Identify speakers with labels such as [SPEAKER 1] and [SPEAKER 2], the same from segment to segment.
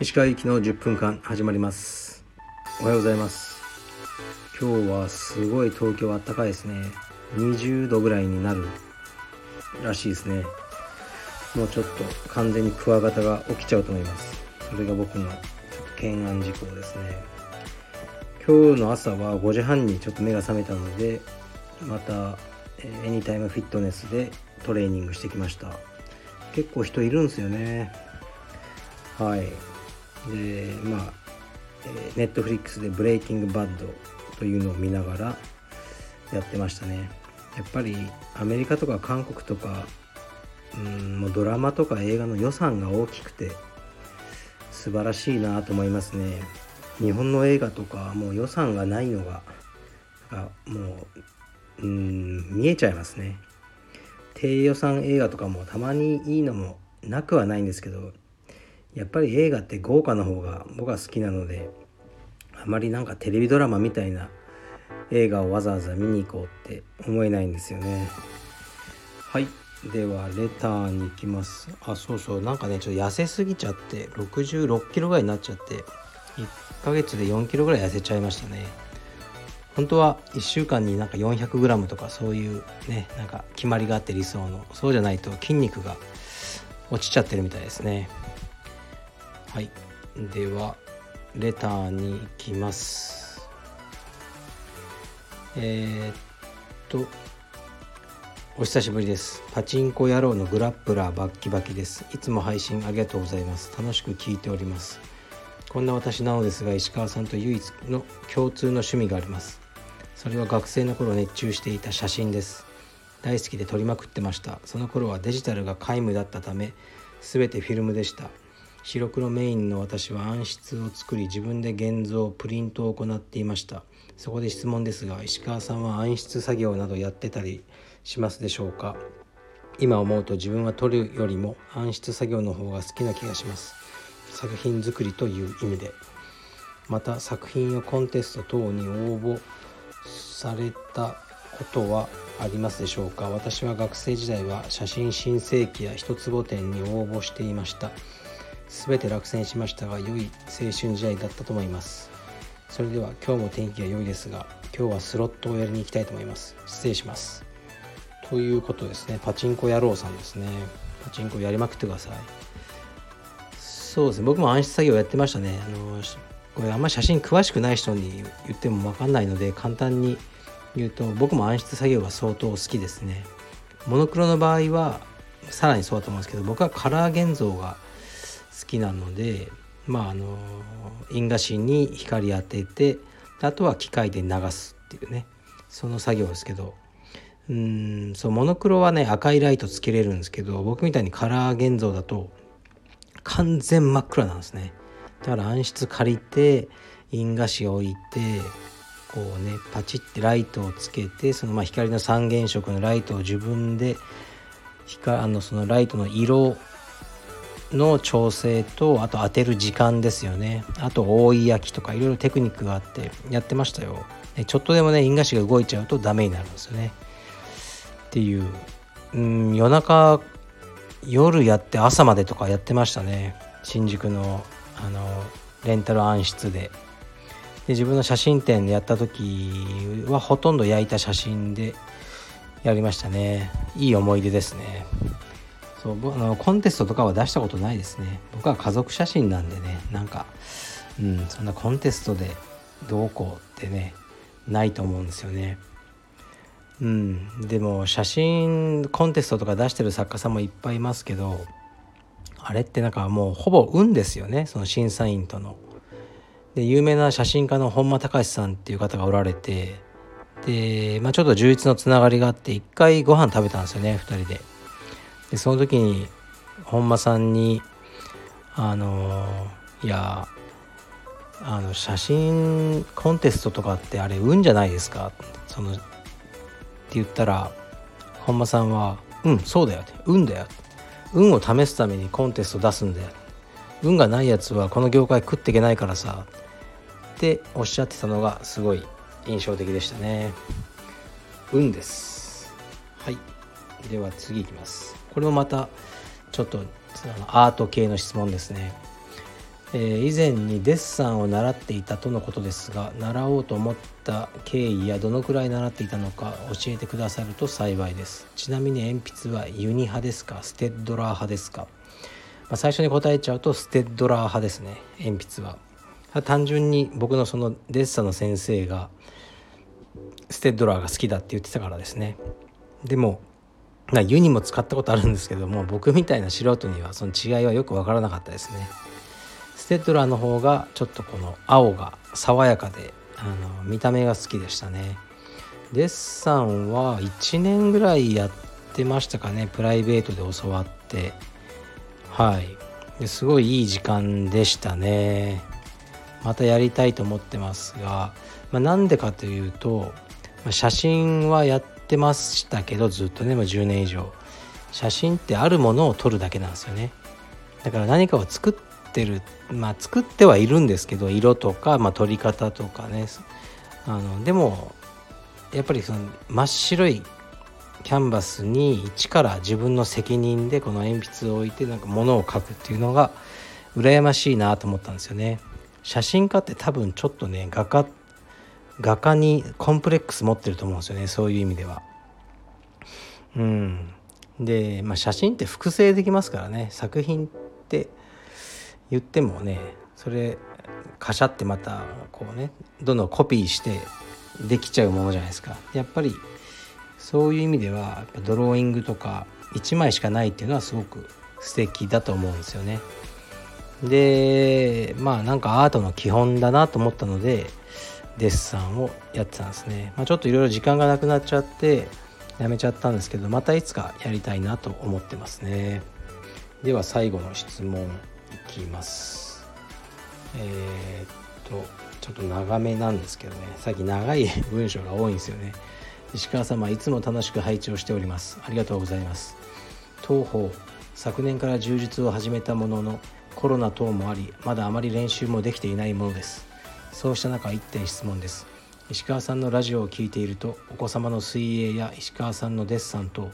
[SPEAKER 1] 石川行きの10分間始まります。おはようございます。今日はすごい東京あったかいですね。20度ぐらいになるらしいですね。もうちょっと完全にクワガタが起きちゃうと思います。それが僕のちょっと懸案事項ですね。今日の朝は5時半にちょっと目が覚めたのでまたエニタイムフィットネスでトレーニングしてきました。結構人いるんですよね。はい。でまあネットフリックスで「ブレイキングバッド」というのを見ながらやってましたね。やっぱりアメリカとか韓国とかうんもうドラマとか映画の予算が大きくて素晴らしいなと思いますね。日本の映画とかもう予算がないのがもううん見えちゃいますね。低予算映画とかもたまにいいのもなくはないんですけどやっぱり映画って豪華な方が僕は好きなのであまりなんかテレビドラマみたいな映画をわざわざ見に行こうって思えないんですよね。はい。ではレターに行きます。あそうそう。なんかねちょっと痩せすぎちゃって66キロぐらいになっちゃって1ヶ月で4キロぐらい痩せちゃいましたね本当は1週間になんか 400g とかそういうねなんか決まりがあって理想のそうじゃないと筋肉が落ちちゃってるみたいですね。はい。ではレターに行きます。えー、っとお久しぶりです。パチンコ野郎のグラップラーバッキバキです。いつも配信ありがとうございます。楽しく聞いております。こんな私なのですが石川さんと唯一の共通の趣味があります。それは学生の頃熱中していた写真です。大好きで撮りまくってました。その頃はデジタルが皆無だったため全てフィルムでした。白黒メインの私は暗室を作り自分で現像プリントを行っていました。そこで質問ですが石川さんは暗室作業などやってたりしますでしょうか？今思うと自分は撮るよりも暗室作業の方が好きな気がします。作品作りという意味で。また作品をコンテスト等に応募されたことはありますでしょうか？私は学生時代は写真新世紀や一坪展に応募していました。全て落選しましたが良い青春時代だったと思います。それでは今日も天気が良いですが今日はスロットをやりに行きたいと思います。失礼します。ということですね。パチンコ野郎さんですね。パチンコやりまくってください。そうですね。僕も暗室作業やってましたね。あのこれあんまり写真詳しくない人に言っても分かんないので簡単に言うと僕も暗室作業は相当好きですね。モノクロの場合はさらにそうだと思うんですけど僕はカラー現像が好きなのでまああの印画紙に光当ててあとは機械で流すっていうねその作業ですけど。うんそうモノクロはね赤いライトつけれるんですけど僕みたいにカラー現像だと完全真っ暗なんですね。だから暗室借りて印画紙置いてこうねパチってライトをつけてそのまあ光の三原色のライトを自分で光あのそのライトの色の調整とあと当てる時間ですよね。あと覆い焼きとかいろいろテクニックがあってやってましたよ。でちょっとでもね印画紙が動いちゃうとダメになるんですよね。っていう。うん夜中夜やって朝までとかやってましたね。新宿のあのレンタル暗室で。自分の写真展でやった時はほとんど焼いた写真でやりましたね。いい思い出ですね。そうあのコンテストとかは出したことないですね。僕は家族写真なんでねなんかうんそんなコンテストでどうこうってねないと思うんですよね。うんでも写真コンテストとか出してる作家さんもいっぱいいますけどあれってなんかもうほぼ運ですよねその審査員との。で有名な写真家の本間隆さんっていう方がおられてで、まあ、ちょっと充実のつながりがあって一回ご飯食べたんですよね2人で。でその時に本間さんにあのいやあの写真コンテストとかってあれ運じゃないですかそのって言ったら本間さんは「うんそうだよ」って「運だよ」運を試すためにコンテスト出すんだよ運がないやつはこの業界食っていけないからさ。っておっしゃってたのがすごい印象的でしたね。運です。はい。では次いきます。これもまたちょっとアート系の質問ですね、えー、以前にデッサンを習っていたとのことですが習おうと思った経緯やどのくらい習っていたのか教えてくださると幸いです。ちなみに鉛筆はユニ派ですか？ステッドラー派ですか、あ、最初に答えちゃうとステッドラー派ですね鉛筆は。単純に僕のそのデッサの先生がステッドラーが好きだって言ってたからですね。でもユニも使ったことあるんですけども僕みたいな素人にはその違いはよく分からなかったですね。ステッドラーの方がちょっとこの青が爽やかであの見た目が好きでしたね。デッサンは1年ぐらいやってましたかねプライベートで教わって。はい。すごいいい時間でしたね。またやりたいと思ってますが、まあ、なんでかというとま写真はやってましたけどずっとねもう10年以上。写真ってあるものを撮るだけなんですよね。だから何かを作ってるまあ作ってはいるんですけど色とか、まあ、撮り方とかね。あのでもやっぱりその真っ白いキャンバスに一から自分の責任でこの鉛筆を置いてなんか物を描くっていうのが羨ましいなと思ったんですよね写真家って多分ちょっとね画家画家にコンプレックス持ってると思うんですよねそういう意味では。うん、で、まあ、写真って複製できますからね作品って言ってもねそれカシャってまたこうねどんどんコピーしてできちゃうものじゃないですか。やっぱりそういう意味ではドローイングとか1枚しかないっていうのはすごく素敵だと思うんですよね。でまあなんかアートの基本だなと思ったのでデッサンをやってたんですね、まあ、ちょっといろいろ時間がなくなっちゃってやめちゃったんですけどまたいつかやりたいなと思ってますね。では最後の質問いきます。えー、っとちょっと長めなんですけどね。最近長い文章が多いんですよね。石川様いつも楽しく配置をしております。ありがとうございます。当方昨年から充実を始めたもののコロナ等もありまだあまり練習もできていないものです。そうした中1点質問です。石川さんのラジオを聴いているとお子様の水泳や石川さんのデッサンと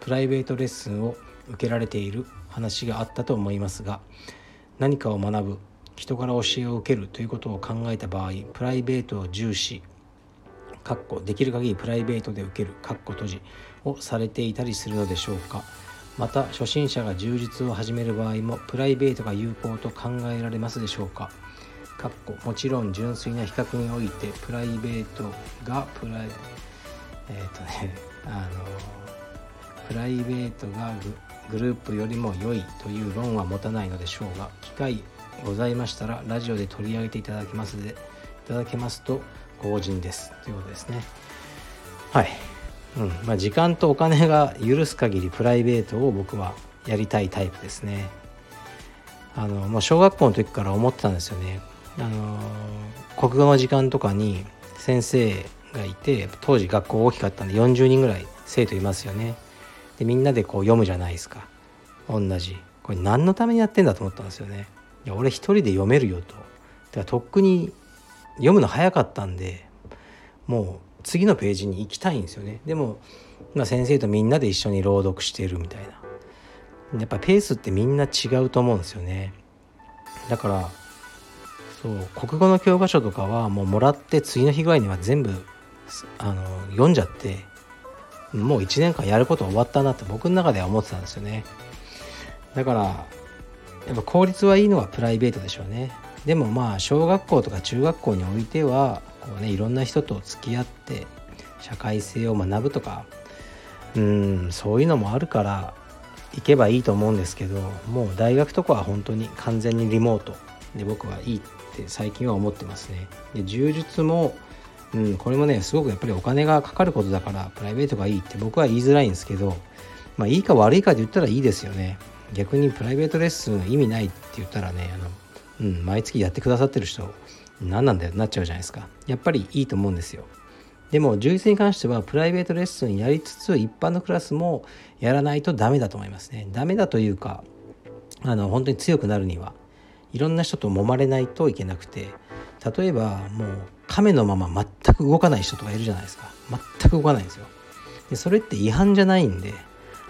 [SPEAKER 1] プライベートレッスンを受けられている話があったと思いますが何かを学ぶ人から教えを受けるということを考えた場合プライベートを重視かっこできる限りプライベートで受けるかっこ閉じをされていたりするのでしょうか。また初心者が充実を始める場合もプライベートが有効と考えられますでしょうか。かっこもちろん純粋な比較においてプライベートがプライえっ、ー、とねあのプライベートがグループよりも良いという論は持たないのでしょうが機会ございましたらラジオで取り上げていただけますでいただけますと強人ですということですね。はい、うん。まあ、時間とお金が許す限りプライベートを僕はやりたいタイプですね。あのもう小学校の時から思ってたんですよね。あの国語の時間とかに先生がいて当時学校大きかったんで40人ぐらい生徒いますよね。でみんなでこう読むじゃないですか。同じ。これ何のためにやってんだと思ったんですよね。いや俺一人で読めるよと。だからとっくに読むの早かったんでもう次のページに行きたいんですよね。でも、まあ、先生とみんなで一緒に朗読してるみたいな。やっぱペースってみんな違うと思うんですよね。だからそう国語の教科書とかはもうもらって次の日ぐらいには全部あの読んじゃってもう1年間やること終わったなって僕の中では思ってたんですよね。だからやっぱ効率はいいのはプライベートでしょうね。でもまあ小学校とか中学校においてはこうねいろんな人と付き合って社会性を学ぶとかうんそういうのもあるから行けばいいと思うんですけどもう大学とかは本当に完全にリモートで僕はいいって最近は思ってますね。で柔術も、うん、これもねすごくやっぱりお金がかかることだからプライベートがいいって僕は言いづらいんですけどまあいいか悪いかで言ったらいいですよね。逆にプライベートレッスン意味ないって言ったらねあの、うん、毎月やってくださってる人何なんだよなっちゃうじゃないですか。やっぱりいいと思うんですよ。でも充実に関してはプライベートレッスンやりつつ一般のクラスもやらないとダメだと思いますね。ダメだというかあの本当に強くなるにはいろんな人と揉まれないといけなくて例えばもう亀のまま全く動かない人とかいるじゃないですか全く動かないんですよでそれって違反じゃないんで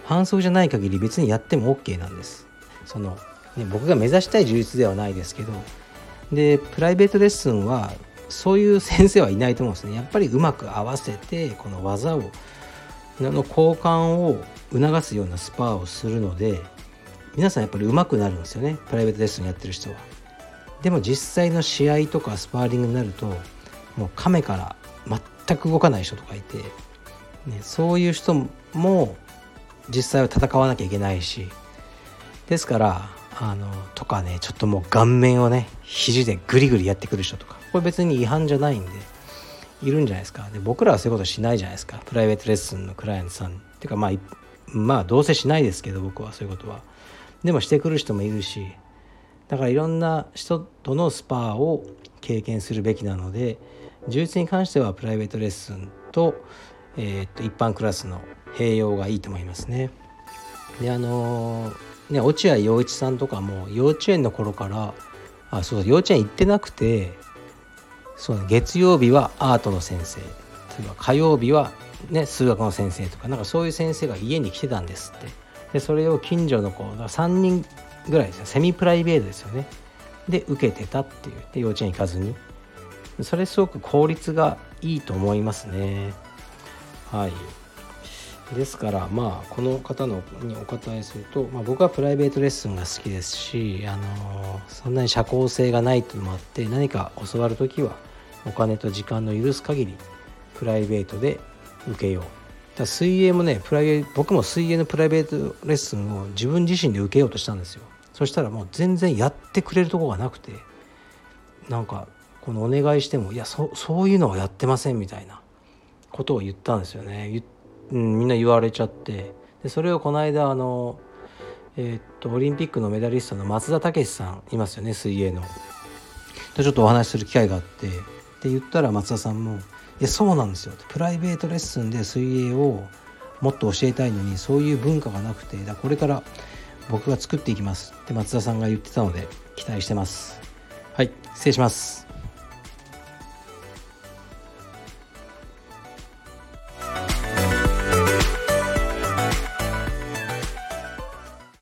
[SPEAKER 1] 反則じゃない限り別にやっても OK なんですその、ね、僕が目指したい充実ではないですけどでプライベートレッスンはそういう先生はいないと思うんですね。やっぱりうまく合わせてこの技をの交換を促すようなスパーをするので皆さんやっぱり上手くなるんですよね。プライベートレッスンやってる人は。でも実際の試合とかスパーリングになるともう亀から全く動かない人とかいて、ね、そういう人も実際は戦わなきゃいけないし。ですからあのとかねちょっともう顔面をね肘でグリグリやってくる人とかこれ別に違反じゃないんでいるんじゃないですか。で僕らはそういうことしないじゃないですか。プライベートレッスンのクライアントさん。っていうかまあまあどうせしないですけど僕はそういうことは。でもしてくる人もいるしだからいろんな人とのスパーを経験するべきなので充実に関してはプライベートレッスンと,、えー、と一般クラスの併用がいいと思いますね。であのー、ね落合陽一さんとかも幼稚園の頃からあそう幼稚園行ってなくてそう月曜日はアートの先生例えば火曜日は、ね、数学の先生とかなんかそういう先生が家に来てたんですって。でそれを近所の子3人ぐらいですよ。セミプライベートですよね。で受けてたっていう。で幼稚園行かずに。それすごく効率がいいと思いますね。はい。ですからまあこの方のにお答えすると、まあ、僕はプライベートレッスンが好きですし、あのそんなに社交性がないというのもあって何か教わる時はお金と時間の許す限りプライベートで受けよう。だ水泳もねプライ僕も水泳のプライベートレッスンを自分自身で受けようとしたんですよ。そしたらもう全然やってくれるとこがなくてなんかこのお願いしてもいやそそういうのはやってませんみたいなことを言ったんですよね、うん、みんな言われちゃって。でそれをこの間あのえー、っとオリンピックのメダリストの松田丈志さんいますよね水泳の。とちょっとお話しする機会があって。って言ったら松田さんも「いやそうなんですよ」プライベートレッスンで水泳をもっと教えたいのにそういう文化がなくてだこれから僕が作っていきますって松田さんが言ってたので期待してます。はい失礼します。